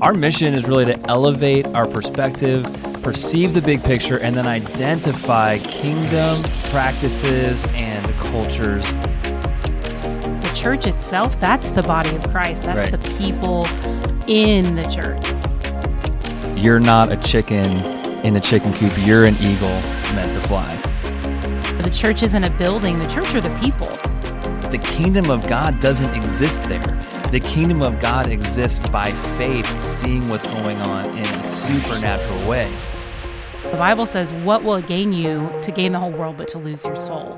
Our mission is really to elevate our perspective, perceive the big picture, and then identify kingdom practices and cultures. The church itself, that's the body of Christ. That's Right. the people in the church. You're not a chicken in the chicken coop, you're an eagle meant to fly. The church isn't a building, the church are the people. The kingdom of God doesn't exist there. The kingdom of God exists by faith, seeing what's going on in a supernatural way. The Bible says, What will it gain you to gain the whole world but to lose your soul?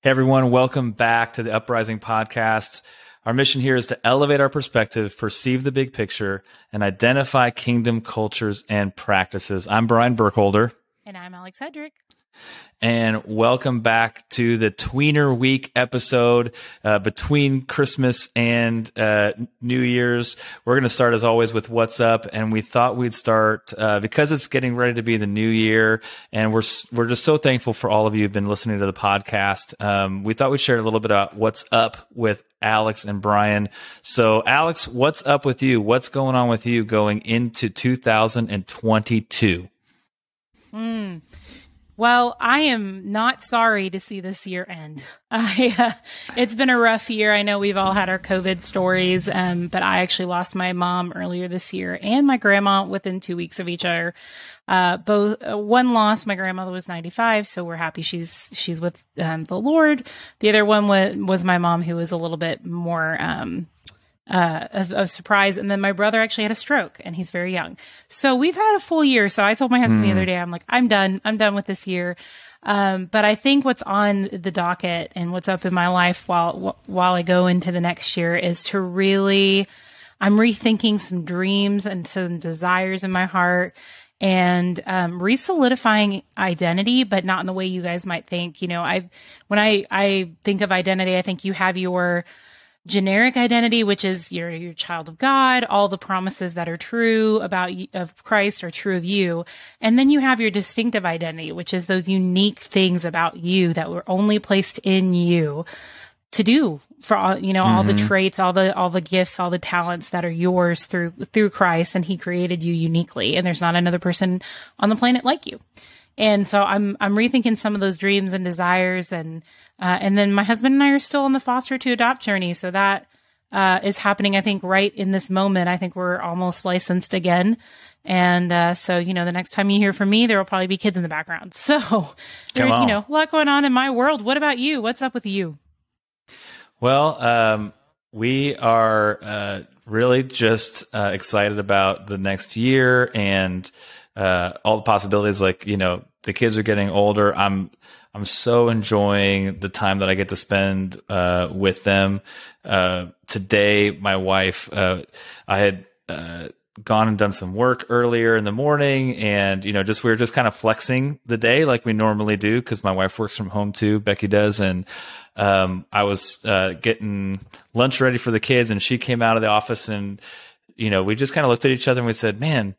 Hey everyone, welcome back to the Uprising Podcast. Our mission here is to elevate our perspective, perceive the big picture, and identify kingdom cultures and practices. I'm Brian Burkholder, And I'm Alex Hedrick. And welcome back to the Tweener Week episode uh, between Christmas and uh, New Year's. We're going to start, as always, with what's up, and we thought we'd start uh, because it's getting ready to be the new year, and we're we're just so thankful for all of you who've been listening to the podcast. Um, we thought we'd share a little bit about what's up with Alex and Brian. So, Alex, what's up with you? What's going on with you going into 2022? Mm. Well, I am not sorry to see this year end. I, uh, it's been a rough year. I know we've all had our COVID stories, um, but I actually lost my mom earlier this year and my grandma within two weeks of each other. Uh, both uh, one loss, my grandmother was 95, so we're happy she's she's with um, the Lord. The other one was was my mom, who was a little bit more um, uh, of, of surprise. And then my brother actually had a stroke and he's very young. So we've had a full year. So I told my husband the other day, I'm like, I'm done. I'm done with this year. Um, but I think what's on the docket and what's up in my life while, while I go into the next year is to really, I'm rethinking some dreams and some desires in my heart and um, re-solidifying identity, but not in the way you guys might think. You know, I when I I think of identity, I think you have your generic identity, which is you're you're a child of God. All the promises that are true about of Christ are true of you, and then you have your distinctive identity, which is those unique things about you that were only placed in you to do for all you know all the mm-hmm. traits all the all the gifts all the talents that are yours through through Christ and he created you uniquely. And there's not another person on the planet like you. And so I'm I'm rethinking some of those dreams and desires and uh, and then my husband and I are still on the foster to adopt journey. So that uh, is happening I think right in this moment. I think we're almost licensed again. And uh, so you know the next time you hear from me there will probably be kids in the background. So there's you know a lot going on in my world. What about you? What's up with you? Well, um, we are uh, really just uh, excited about the next year and uh, all the possibilities. Like you know, the kids are getting older. I'm I'm so enjoying the time that I get to spend uh, with them. Uh, today, my wife, uh, I had. Uh, gone and done some work earlier in the morning and you know just we were just kind of flexing the day like we normally do because my wife works from home too becky does and um, i was uh, getting lunch ready for the kids and she came out of the office and you know we just kind of looked at each other and we said man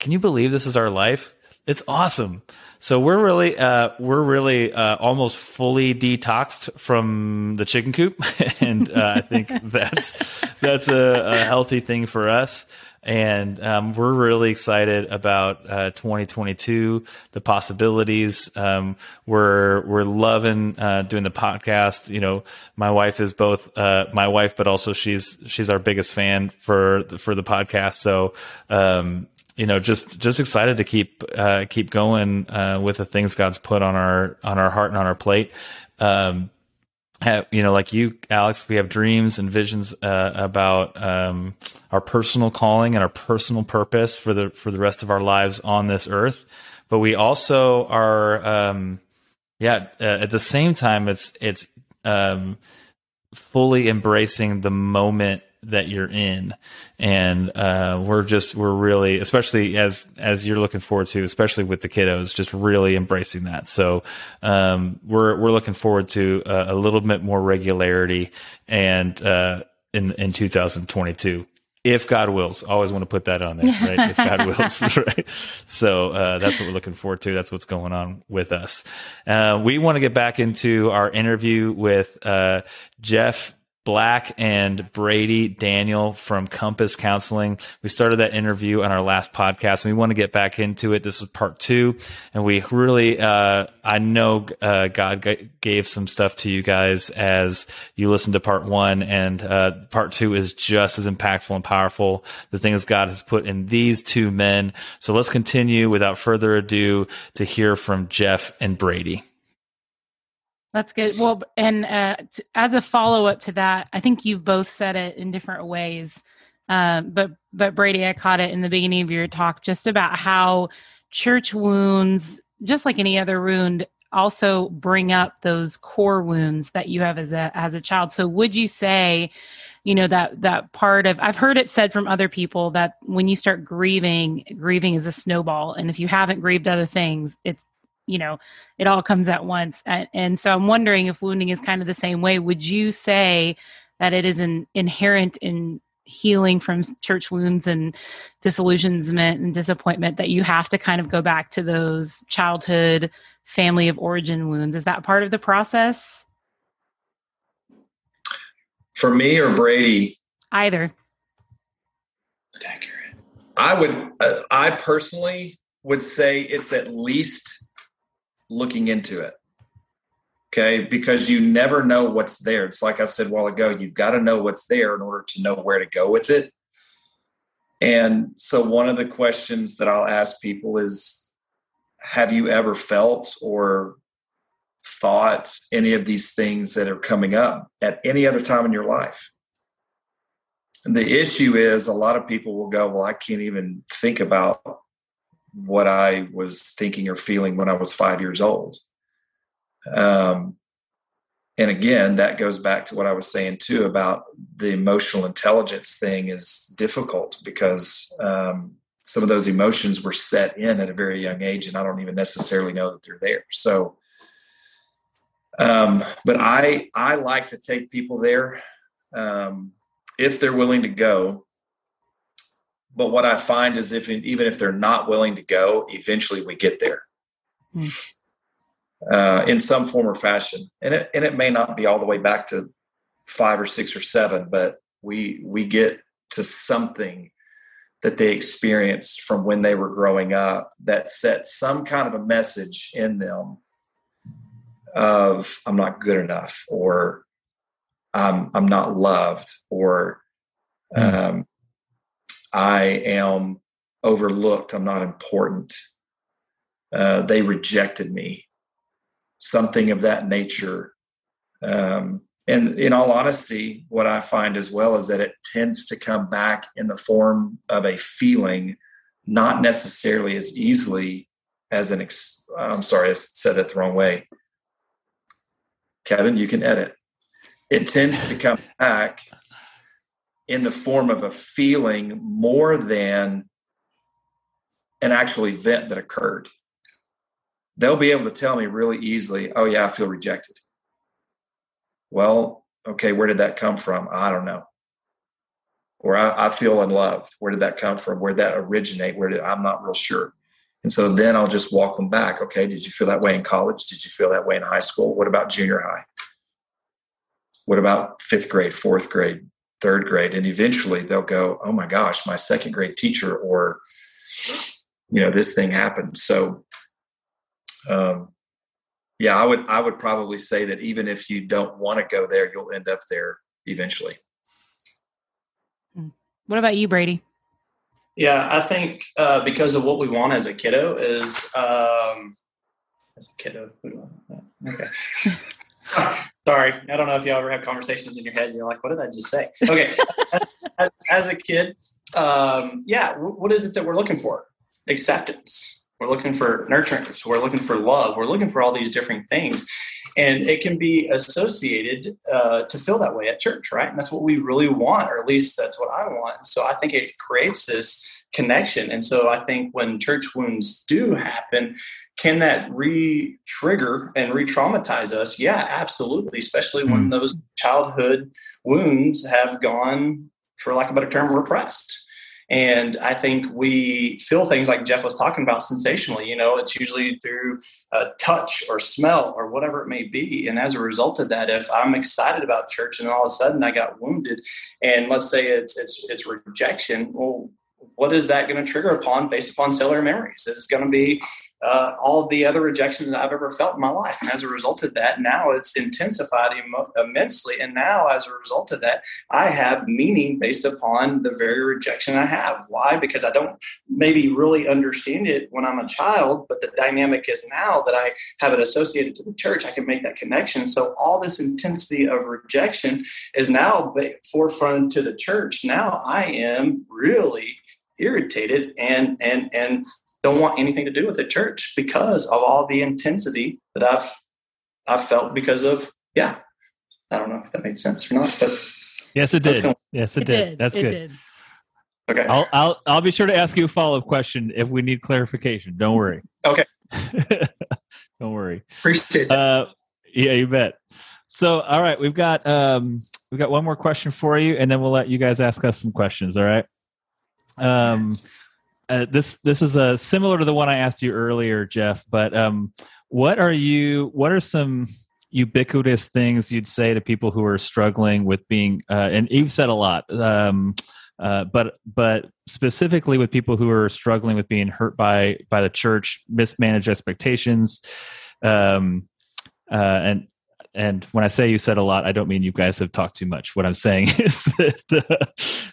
can you believe this is our life it's awesome so we're really uh, we're really uh, almost fully detoxed from the chicken coop and uh, i think that's that's a, a healthy thing for us and um, we're really excited about uh, 2022, the possibilities. Um, we're we're loving uh, doing the podcast. You know, my wife is both uh, my wife, but also she's she's our biggest fan for for the podcast. So. Um, you know, just just excited to keep uh, keep going uh, with the things God's put on our on our heart and on our plate. Um, have, you know, like you, Alex, we have dreams and visions uh, about um, our personal calling and our personal purpose for the for the rest of our lives on this earth. But we also are, um, yeah, uh, at the same time, it's it's um, fully embracing the moment that you're in and uh, we're just we're really especially as as you're looking forward to especially with the kiddos just really embracing that so um, we're we're looking forward to a, a little bit more regularity and uh, in in 2022 if God wills. Always want to put that on there, right? if God wills, right? So uh, that's what we're looking forward to. That's what's going on with us. Uh, we want to get back into our interview with uh, Jeff Black and Brady Daniel from Compass Counseling. We started that interview on our last podcast and we want to get back into it. This is part two. And we really, uh, I know, uh, God g- gave some stuff to you guys as you listened to part one and, uh, part two is just as impactful and powerful. The things God has put in these two men. So let's continue without further ado to hear from Jeff and Brady. That's good. Well, and uh, t- as a follow up to that, I think you've both said it in different ways. Um, but but Brady, I caught it in the beginning of your talk just about how church wounds, just like any other wound, also bring up those core wounds that you have as a as a child. So would you say, you know, that that part of I've heard it said from other people that when you start grieving, grieving is a snowball, and if you haven't grieved other things, it's you know it all comes at once. And, and, so i'm wondering if wounding is kind of the same way. Would you say that it is an inherent in healing from church wounds and disillusionment and disappointment that you have to kind of go back to those childhood family of origin wounds? Is that part of the process? For me or brady? Either. I would uh, i personally would say it's at least looking into it. Okay. Because you never know what's there. It's like I said a while ago, you've got to know what's there in order to know where to go with it. And so, one of the questions that I'll ask people is Have you ever felt or thought any of these things that are coming up at any other time in your life? And the issue is a lot of people will go, Well, I can't even think about what I was thinking or feeling when I was five years old. Um, and again, that goes back to what I was saying too about the emotional intelligence thing is difficult because um, some of those emotions were set in at a very young age, and I don't even necessarily know that they're there. So, um, but I I like to take people there um, if they're willing to go but what I find is if even if they're not willing to go, eventually we get there mm. uh, in some form or fashion, and it and it may not be all the way back to five or six or seven, but we we get to something that they experienced from when they were growing up that set some kind of a message in them of I'm not good enough or I'm I'm not loved or mm. um, I am overlooked. I'm not important. Uh, they rejected me. Something of that nature. Um, and in all honesty, what I find as well is that it tends to come back in the form of a feeling, not necessarily as easily as an. Ex- I'm sorry, I said it the wrong way. Kevin, you can edit. It tends to come back in the form of a feeling more than an actual event that occurred. They'll be able to tell me really easily, oh, yeah, I feel rejected. Well, okay, where did that come from? I don't know. Or I, I feel unloved. Where did that come from? Where did that originate? Where did I'm not real sure. And so then I'll just walk them back. Okay, did you feel that way in college? Did you feel that way in high school? What about junior high? What about fifth grade, fourth grade, third grade and eventually they'll go oh my gosh my second grade teacher or you know this thing happened. So um, yeah i would i would probably say that even if you don't want to go there you'll end up there eventually. Hmm. what about you brady? Yeah i think uh, because of what we want as a kiddo is um, as a kiddo okay Sorry, I don't know if you ever have conversations in your head and you're like, what did I just say? Okay. as, as, as, a kid, um, yeah, what is it that we're looking for? Acceptance. We're looking for nurturance. We're looking for love. We're looking for all these different things. And it can be associated uh, to feel that way at church, right? And that's what we really want, or at least that's what I want. So I think it creates this connection. And so I think when church wounds do happen, can that re trigger and re traumatize us? Yeah, absolutely. Especially when hmm. those childhood wounds have gone for lack of a better term, repressed. And I think we feel things like Jeff was talking about sensationally. You know, it's usually through a touch or smell or whatever it may be. And as a result of that, if I'm excited about church and all of a sudden I got wounded, and let's say it's it's it's rejection, well, what is that going to trigger upon based upon cellular memories? This is going to be uh, all the other rejection that I've ever felt in my life. And as a result of that, now it's intensified Im- immensely. And now, as a result of that, I have meaning based upon the very rejection I have. Why? Because I don't maybe really understand it when I'm a child, but the dynamic is now that I have it associated to the church, I can make that connection. So all this intensity of rejection is now forefront to the church. Now I am really irritated and and and don't want anything to do with the church because of all the intensity that I've I've felt because of yeah. I don't know if that made sense or not, but yes, it did. Yes, it, it did. did. That's it good. Did. Okay, I'll I'll I'll be sure to ask you a follow up question if we need clarification. Don't worry. Okay. don't worry. Appreciate that. Uh, yeah, you bet. So, all right, we've got um, we've got one more question for you, and then we'll let you guys ask us some questions. All right. Um, uh, this this is a uh, similar to the one I asked you earlier, Jeff. But um, what are you? What are some ubiquitous things you'd say to people who are struggling with being? Uh, and you've said a lot, um, uh, but but specifically with people who are struggling with being hurt by by the church, mismanaged expectations, um, uh, and and when I say you said a lot, I don't mean you guys have talked too much. What I'm saying is that uh,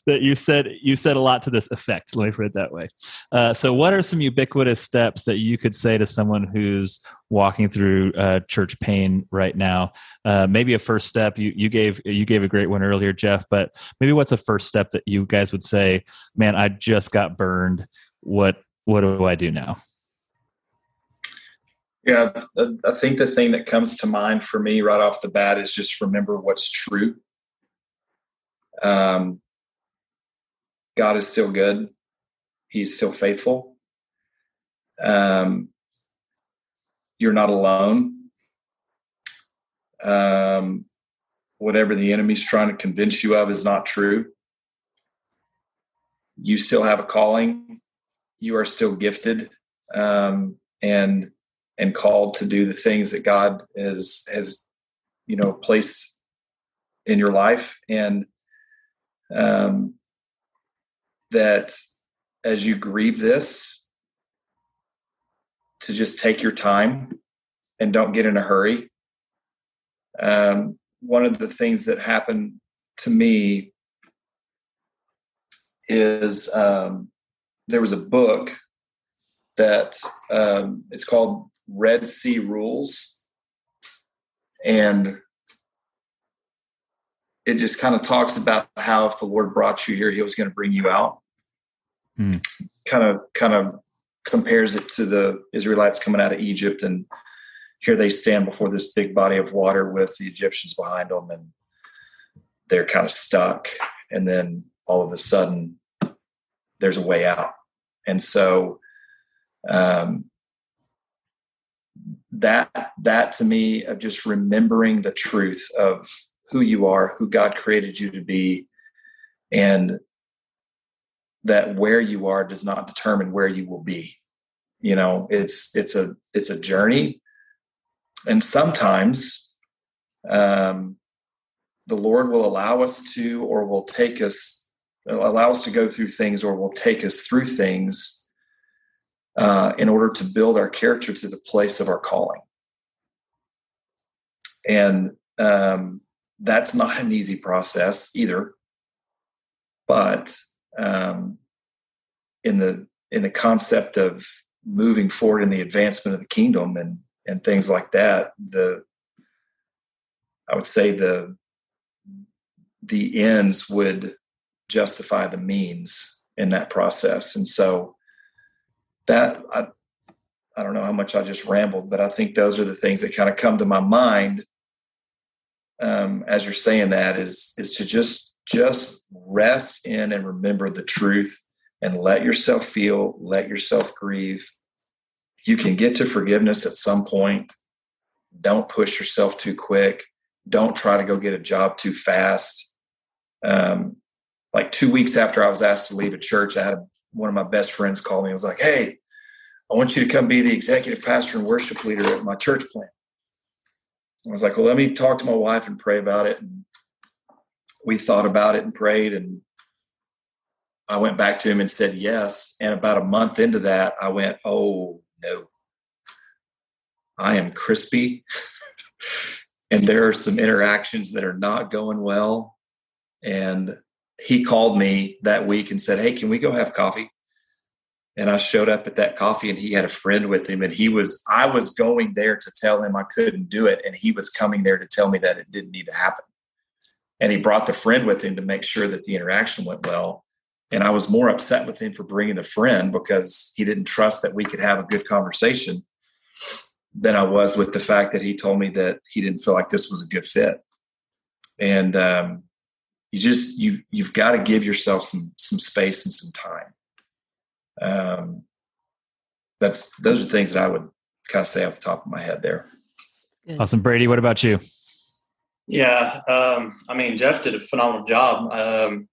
that you said you said a lot to this effect. Let me put it that way. Uh, so, what are some ubiquitous steps that you could say to someone who's walking through uh, church pain right now? Uh, maybe a first step. You you gave you gave a great one earlier, Jeff. But maybe what's a first step that you guys would say? Man, I just got burned. What what do I do now? Yeah, I think the thing that comes to mind for me right off the bat is just remember what's true. Um, God is still good. He's still faithful. Um, you're not alone. Um, whatever the enemy's trying to convince you of is not true. You still have a calling. You are still gifted. Um, and and called to do the things that God has has you know placed in your life. And um, that as you grieve this to just take your time and don't get in a hurry. Um, one of the things that happened to me is um, there was a book that um, it's called Red Sea rules. And it just kind of talks about how if the Lord brought you here, he was going to bring you out. Mm. Kind of, kind of compares it to the Israelites coming out of Egypt, and here they stand before this big body of water with the Egyptians behind them, and they're kind of stuck. And then all of a sudden, there's a way out. And so, um, that that to me of just remembering the truth of who you are, who God created you to be, and that where you are does not determine where you will be. You know, it's it's a it's a journey, and sometimes um, the Lord will allow us to, or will take us, allow us to go through things, or will take us through things uh, in order to build our character to the place of our calling. And um, that's not an easy process either. But um, in the in the concept of moving forward in the advancement of the kingdom and and things like that, the I would say the the ends would justify the means in that process. And so that I, I don't know how much I just rambled, but I think those are the things that kind of come to my mind um, as you're saying that is is to just just rest in and remember the truth and let yourself feel, let yourself grieve. You can get to forgiveness at some point. Don't push yourself too quick. Don't try to go get a job too fast. Um, like two weeks after I was asked to leave a church, I had one of my best friends called me and was like, Hey, I want you to come be the executive pastor and worship leader at my church plant. I was like, well, let me talk to my wife and pray about it. And we thought about it and prayed. And I went back to him and said yes. And about a month into that, I went, oh no, I am crispy. and there are some interactions that are not going well. And he called me that week and said, Hey, can we go have coffee? And I showed up at that coffee and he had a friend with him. And he was, I was going there to tell him I couldn't do it. And he was coming there to tell me that it didn't need to happen. And he brought the friend with him to make sure that the interaction went well. And I was more upset with him for bringing the friend because he didn't trust that we could have a good conversation than I was with the fact that he told me that he didn't feel like this was a good fit. And um, you just you you've got to give yourself some some space and some time. Um, that's those are things that I would kind of say off the top of my head there. Awesome, Brady. What about you? Yeah, um, I mean Jeff did a phenomenal job. Um,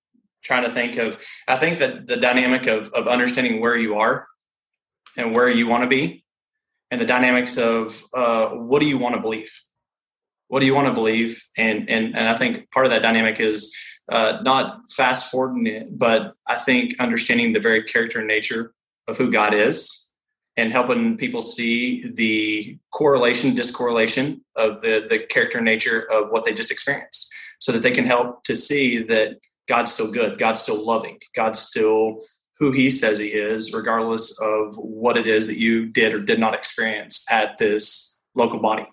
trying to think of, I think that the dynamic of of understanding where you are and where you want to be and the dynamics of uh, what do you want to believe what do you want to believe and and, and i think part of that dynamic is uh, not fast forwarding it but i think understanding the very character and nature of who god is and helping people see the correlation discorrelation of the the character and nature of what they just experienced so that they can help to see that god's still good god's still loving god's still who he says he is, regardless of what it is that you did or did not experience at this local body.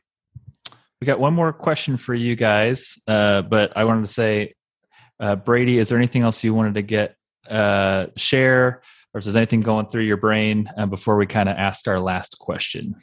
We got one more question for you guys, uh, but I wanted to say, uh, Brady, is there anything else you wanted to get uh, share, or is there anything going through your brain uh, before we kind of ask our last question?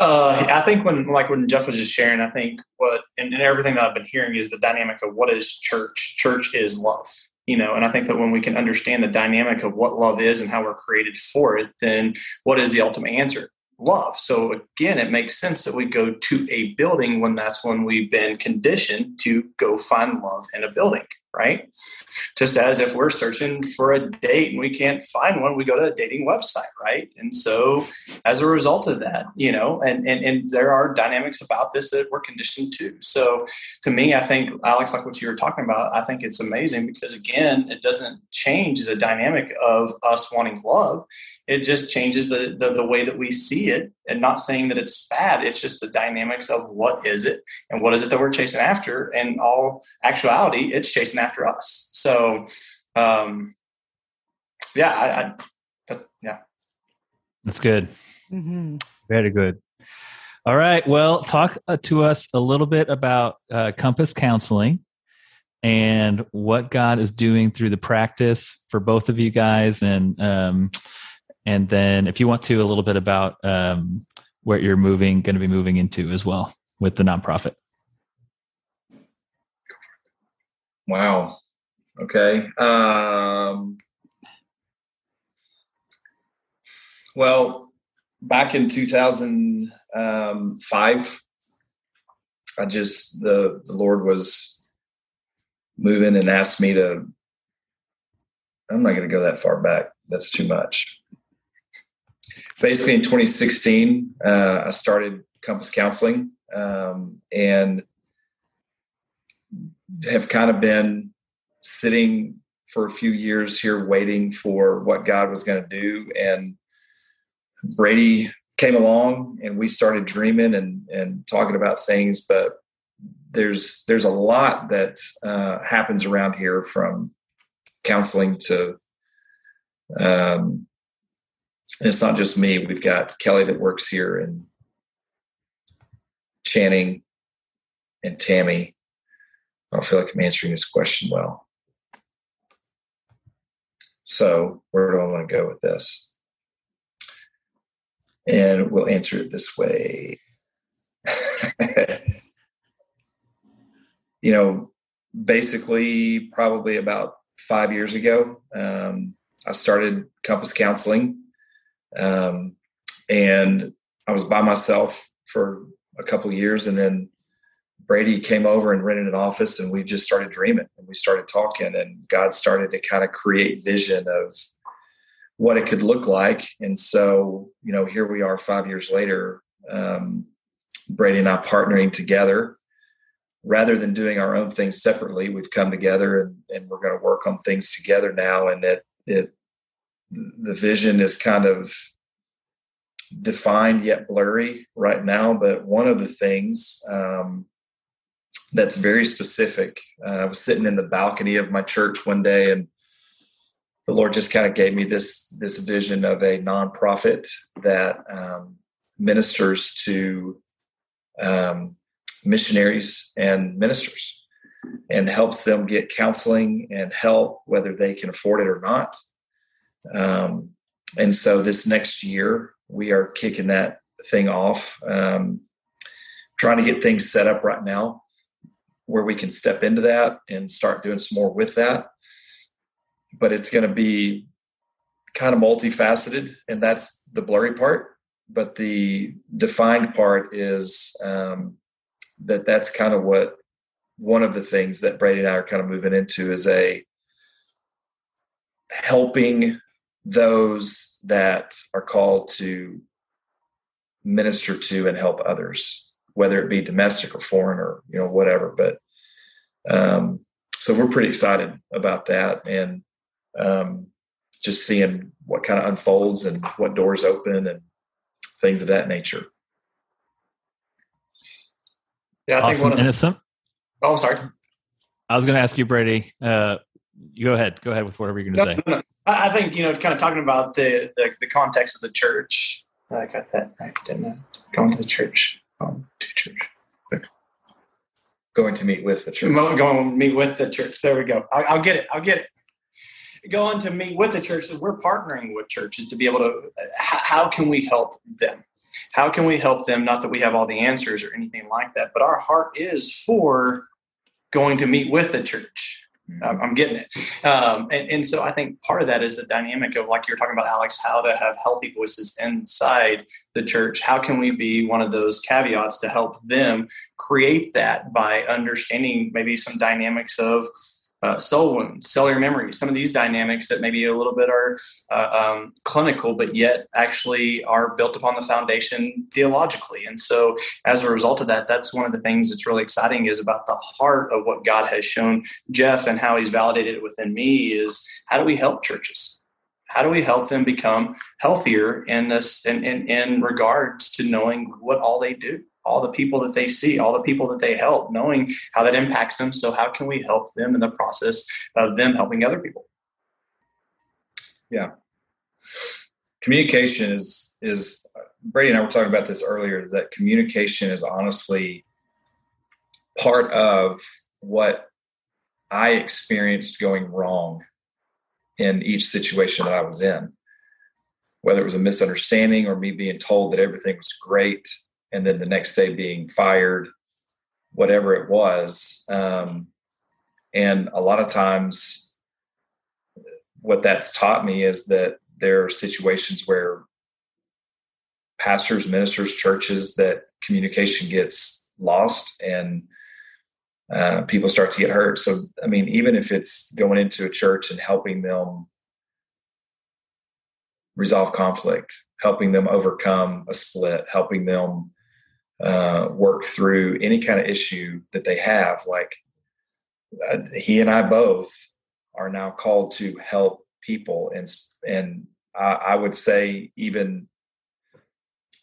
Uh, I think when, like when Jeff was just sharing, I think what and, and everything that I've been hearing is the dynamic of what is church. Church is love you know and i think that when we can understand the dynamic of what love is and how we're created for it then what is the ultimate answer love so again it makes sense that we go to a building when that's when we've been conditioned to go find love in a building right? Just as if we're searching for a date and we can't find one, we go to a dating website, right? And so as a result of that, you know, and and, and there are dynamics about this that we're conditioned to. So to me, I think Alex, like what you were talking about, I think it's amazing because again, it doesn't change the dynamic of us wanting love it just changes the, the, the way that we see it and not saying that it's bad it's just the dynamics of what is it and what is it that we're chasing after and all actuality it's chasing after us. So um yeah i, I that's yeah. That's good. Mm-hmm. very good. All right well talk uh, to us a little bit about uh, compass counseling and what god is doing through the practice for both of you guys and um, and then if you want to a little bit about um, where you're moving going to be moving into as well with the nonprofit. Wow. Okay um, well back in 2005 i just the the lord was moving and asked me to i'm not going to go that far back. That's too much basically in 2016, uh, I started Compass Counseling um, and have kind of been sitting for a few years here waiting for what God was going to do. And Brady came along and we started dreaming and, and talking about things, but there's there's a lot that uh, happens around here from counseling to um, and it's not just me. We've got Kelly that works here and Channing and Tammy. I don't feel like I'm answering this question well. So, where do I want to go with this? And we'll answer it this way. you know, basically, probably about five years ago, um, I started Compass Counseling um, and I was by myself for a couple years, and then Brady came over and rented an office, and we just started dreaming and we started talking, and God started to kind of create vision of what it could look like. And so, you know, here we are five years later, um, Brady and I partnering together. Rather than doing our own things separately, we've come together and, and we're going to work on things together now. And it, it, the vision is kind of defined yet blurry right now. But one of the things um, that's very specific, uh, I was sitting in the balcony of my church one day and the Lord just kind of gave me this this vision of a nonprofit that um, ministers to um, missionaries and ministers and helps them get counseling and help whether they can afford it or not. Um, and so this next year we are kicking that thing off, um, trying to get things set up right now where we can step into that and start doing some more with that but it's going to be kind of multifaceted, and that's the blurry part. But the defined part is um, that that's kind of what one of the things that Brady and I are kind of moving into is a helping those that are called to minister to and help others, whether it be domestic or foreign or you know whatever. But um, so we're pretty excited about that, and um, just seeing what kind of unfolds and what doors open and things of that nature. Yeah, I awesome. think one of innocent. Oh, I'm sorry. I was going to ask you, Brady. Uh, you go ahead. Go ahead with whatever you're going to no, say. No, no. I think you know, kind of talking about the the, the context of the church. I got that right, didn't I? Going to the church. Going to church. Going to meet with the church. Going to meet with the church. There we go. I'll, I'll get it. I'll get it going to meet with the church. So we're partnering with churches to be able to, how can we help them? How can we help them? Not that we have all the answers or anything like that, but our heart is for going to meet with the church. Mm-hmm. I'm getting it. Um, and, and, so I think part of that is the dynamic of, like you're talking about, Alex, how to have healthy voices inside the church. How can we be one of those caveats to help them create that by understanding maybe some dynamics of uh, soul wounds, cellular memory, some of these dynamics that maybe a little bit are uh, um, clinical, but yet actually are built upon the foundation theologically. And so, as a result of that, that's one of the things that's really exciting is about the heart of what God has shown Jeff and how He's validated it within me is how do we help churches? How do we help them become healthier in this in, in, in regards to knowing what all they do? All the people that they see, all the people that they help, knowing how that impacts them. So, how can we help them in the process of them helping other people? Yeah. Communication is, is Brady and I were talking about this earlier, that communication is honestly part of what I experienced going wrong in each situation that I was in. Whether it was a misunderstanding or me being told that everything was great and then the next day being fired, whatever it was. Um, and a lot of times, what that's taught me is that there are situations where pastors, ministers, churches that communication gets lost and uh, people start to get hurt. So, I mean, even if it's going into a church and helping them resolve conflict, helping them overcome a split, helping them uh, work through any kind of issue that they have. Like uh, he and I both are now called to help people, and and I, I would say even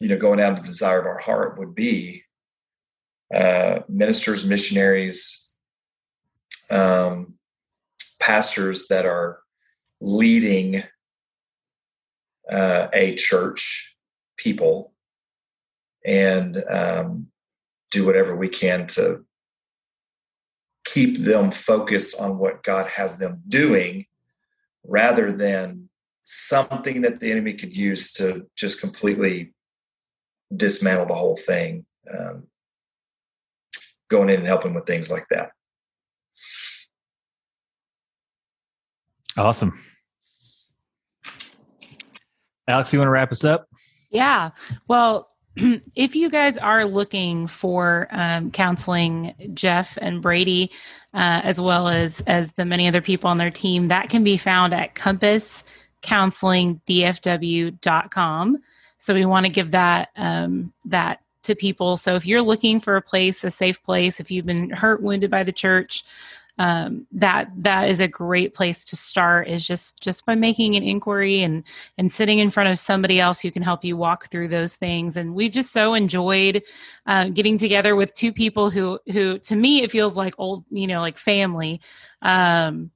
you know going down the desire of our heart would be uh, ministers, missionaries, um, pastors that are leading uh, a church, people and um, do whatever we can to keep them focused on what God has them doing rather than something that the enemy could use to just completely dismantle the whole thing. Um, going in and helping with things like that. Awesome. Alex, you want to wrap us up? Yeah. Well, if you guys are looking for um, counseling, Jeff and Brady, uh, as well as as the many other people on their team, that can be found at compasscounselingdfw.com. So we want to give that um, that to people. So if you're looking for a place, a safe place, if you've been hurt, wounded by the church, um, that that is a great place to start. Is just just by making an inquiry and and sitting in front of somebody else who can help you walk through those things. And we've just so enjoyed uh, getting together with two people who who to me it feels like old, you know, like family. Um,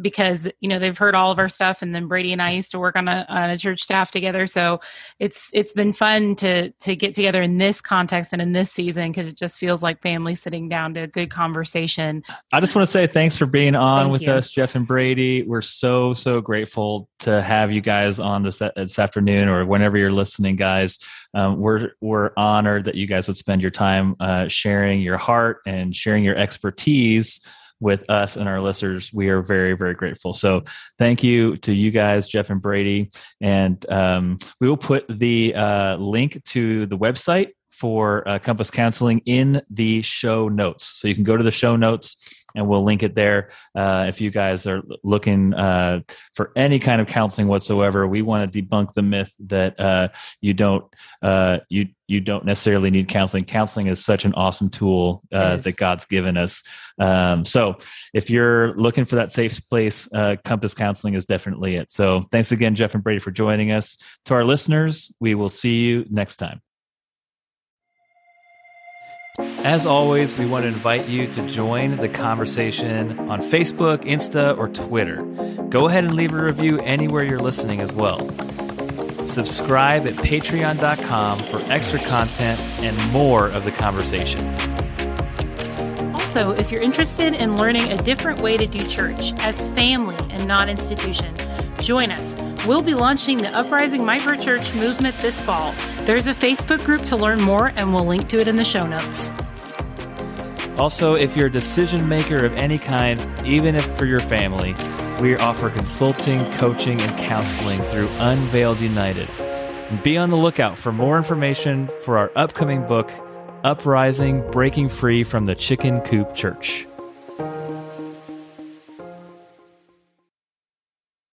because you know they've heard all of our stuff and then brady and i used to work on a, on a church staff together. So it's it's been fun to to get together in this context and in this season because it just feels like family sitting down to a good conversation. I just want to say thanks for being on Thank with you. us jeff and brady. We're so so grateful to have you guys on this this afternoon or whenever you're listening guys. Um, we're we're honored that you guys would spend your time uh, sharing your heart and sharing your expertise with us and our listeners. We are very, very grateful. So thank you to you guys, Jeff and Brady. And um, we will put the uh, link to the website for uh, Compass Counseling in the show notes. So you can go to the show notes and we'll link it there. Uh, if you guys are looking uh, for any kind of counseling whatsoever, we want to debunk the myth that uh, you don't uh, you you don't necessarily need counseling. Counseling is such an awesome tool uh, Yes. that God's given us. Um, so if you're looking for that safe place, uh, Compass Counseling is definitely it. So thanks again, Jeff and Brady, for joining us. To our listeners, we will see you next time. As always, we want to invite you to join the conversation on Facebook, Insta, or Twitter. Go ahead and leave a review anywhere you're listening as well. Subscribe at patreon.com for extra content and more of the conversation. Also, if you're interested in learning a different way to do church as family and not institution, join us. We'll be launching the Uprising Micro Church movement this fall. There's a Facebook group to learn more, and we'll link to it in the show notes. Also, if you're a decision maker of any kind, even if for your family, we offer consulting, coaching, and counseling through Unveiled United. And be on the lookout for more information for our upcoming book, Uprising Breaking Free from the Chicken Coop Church.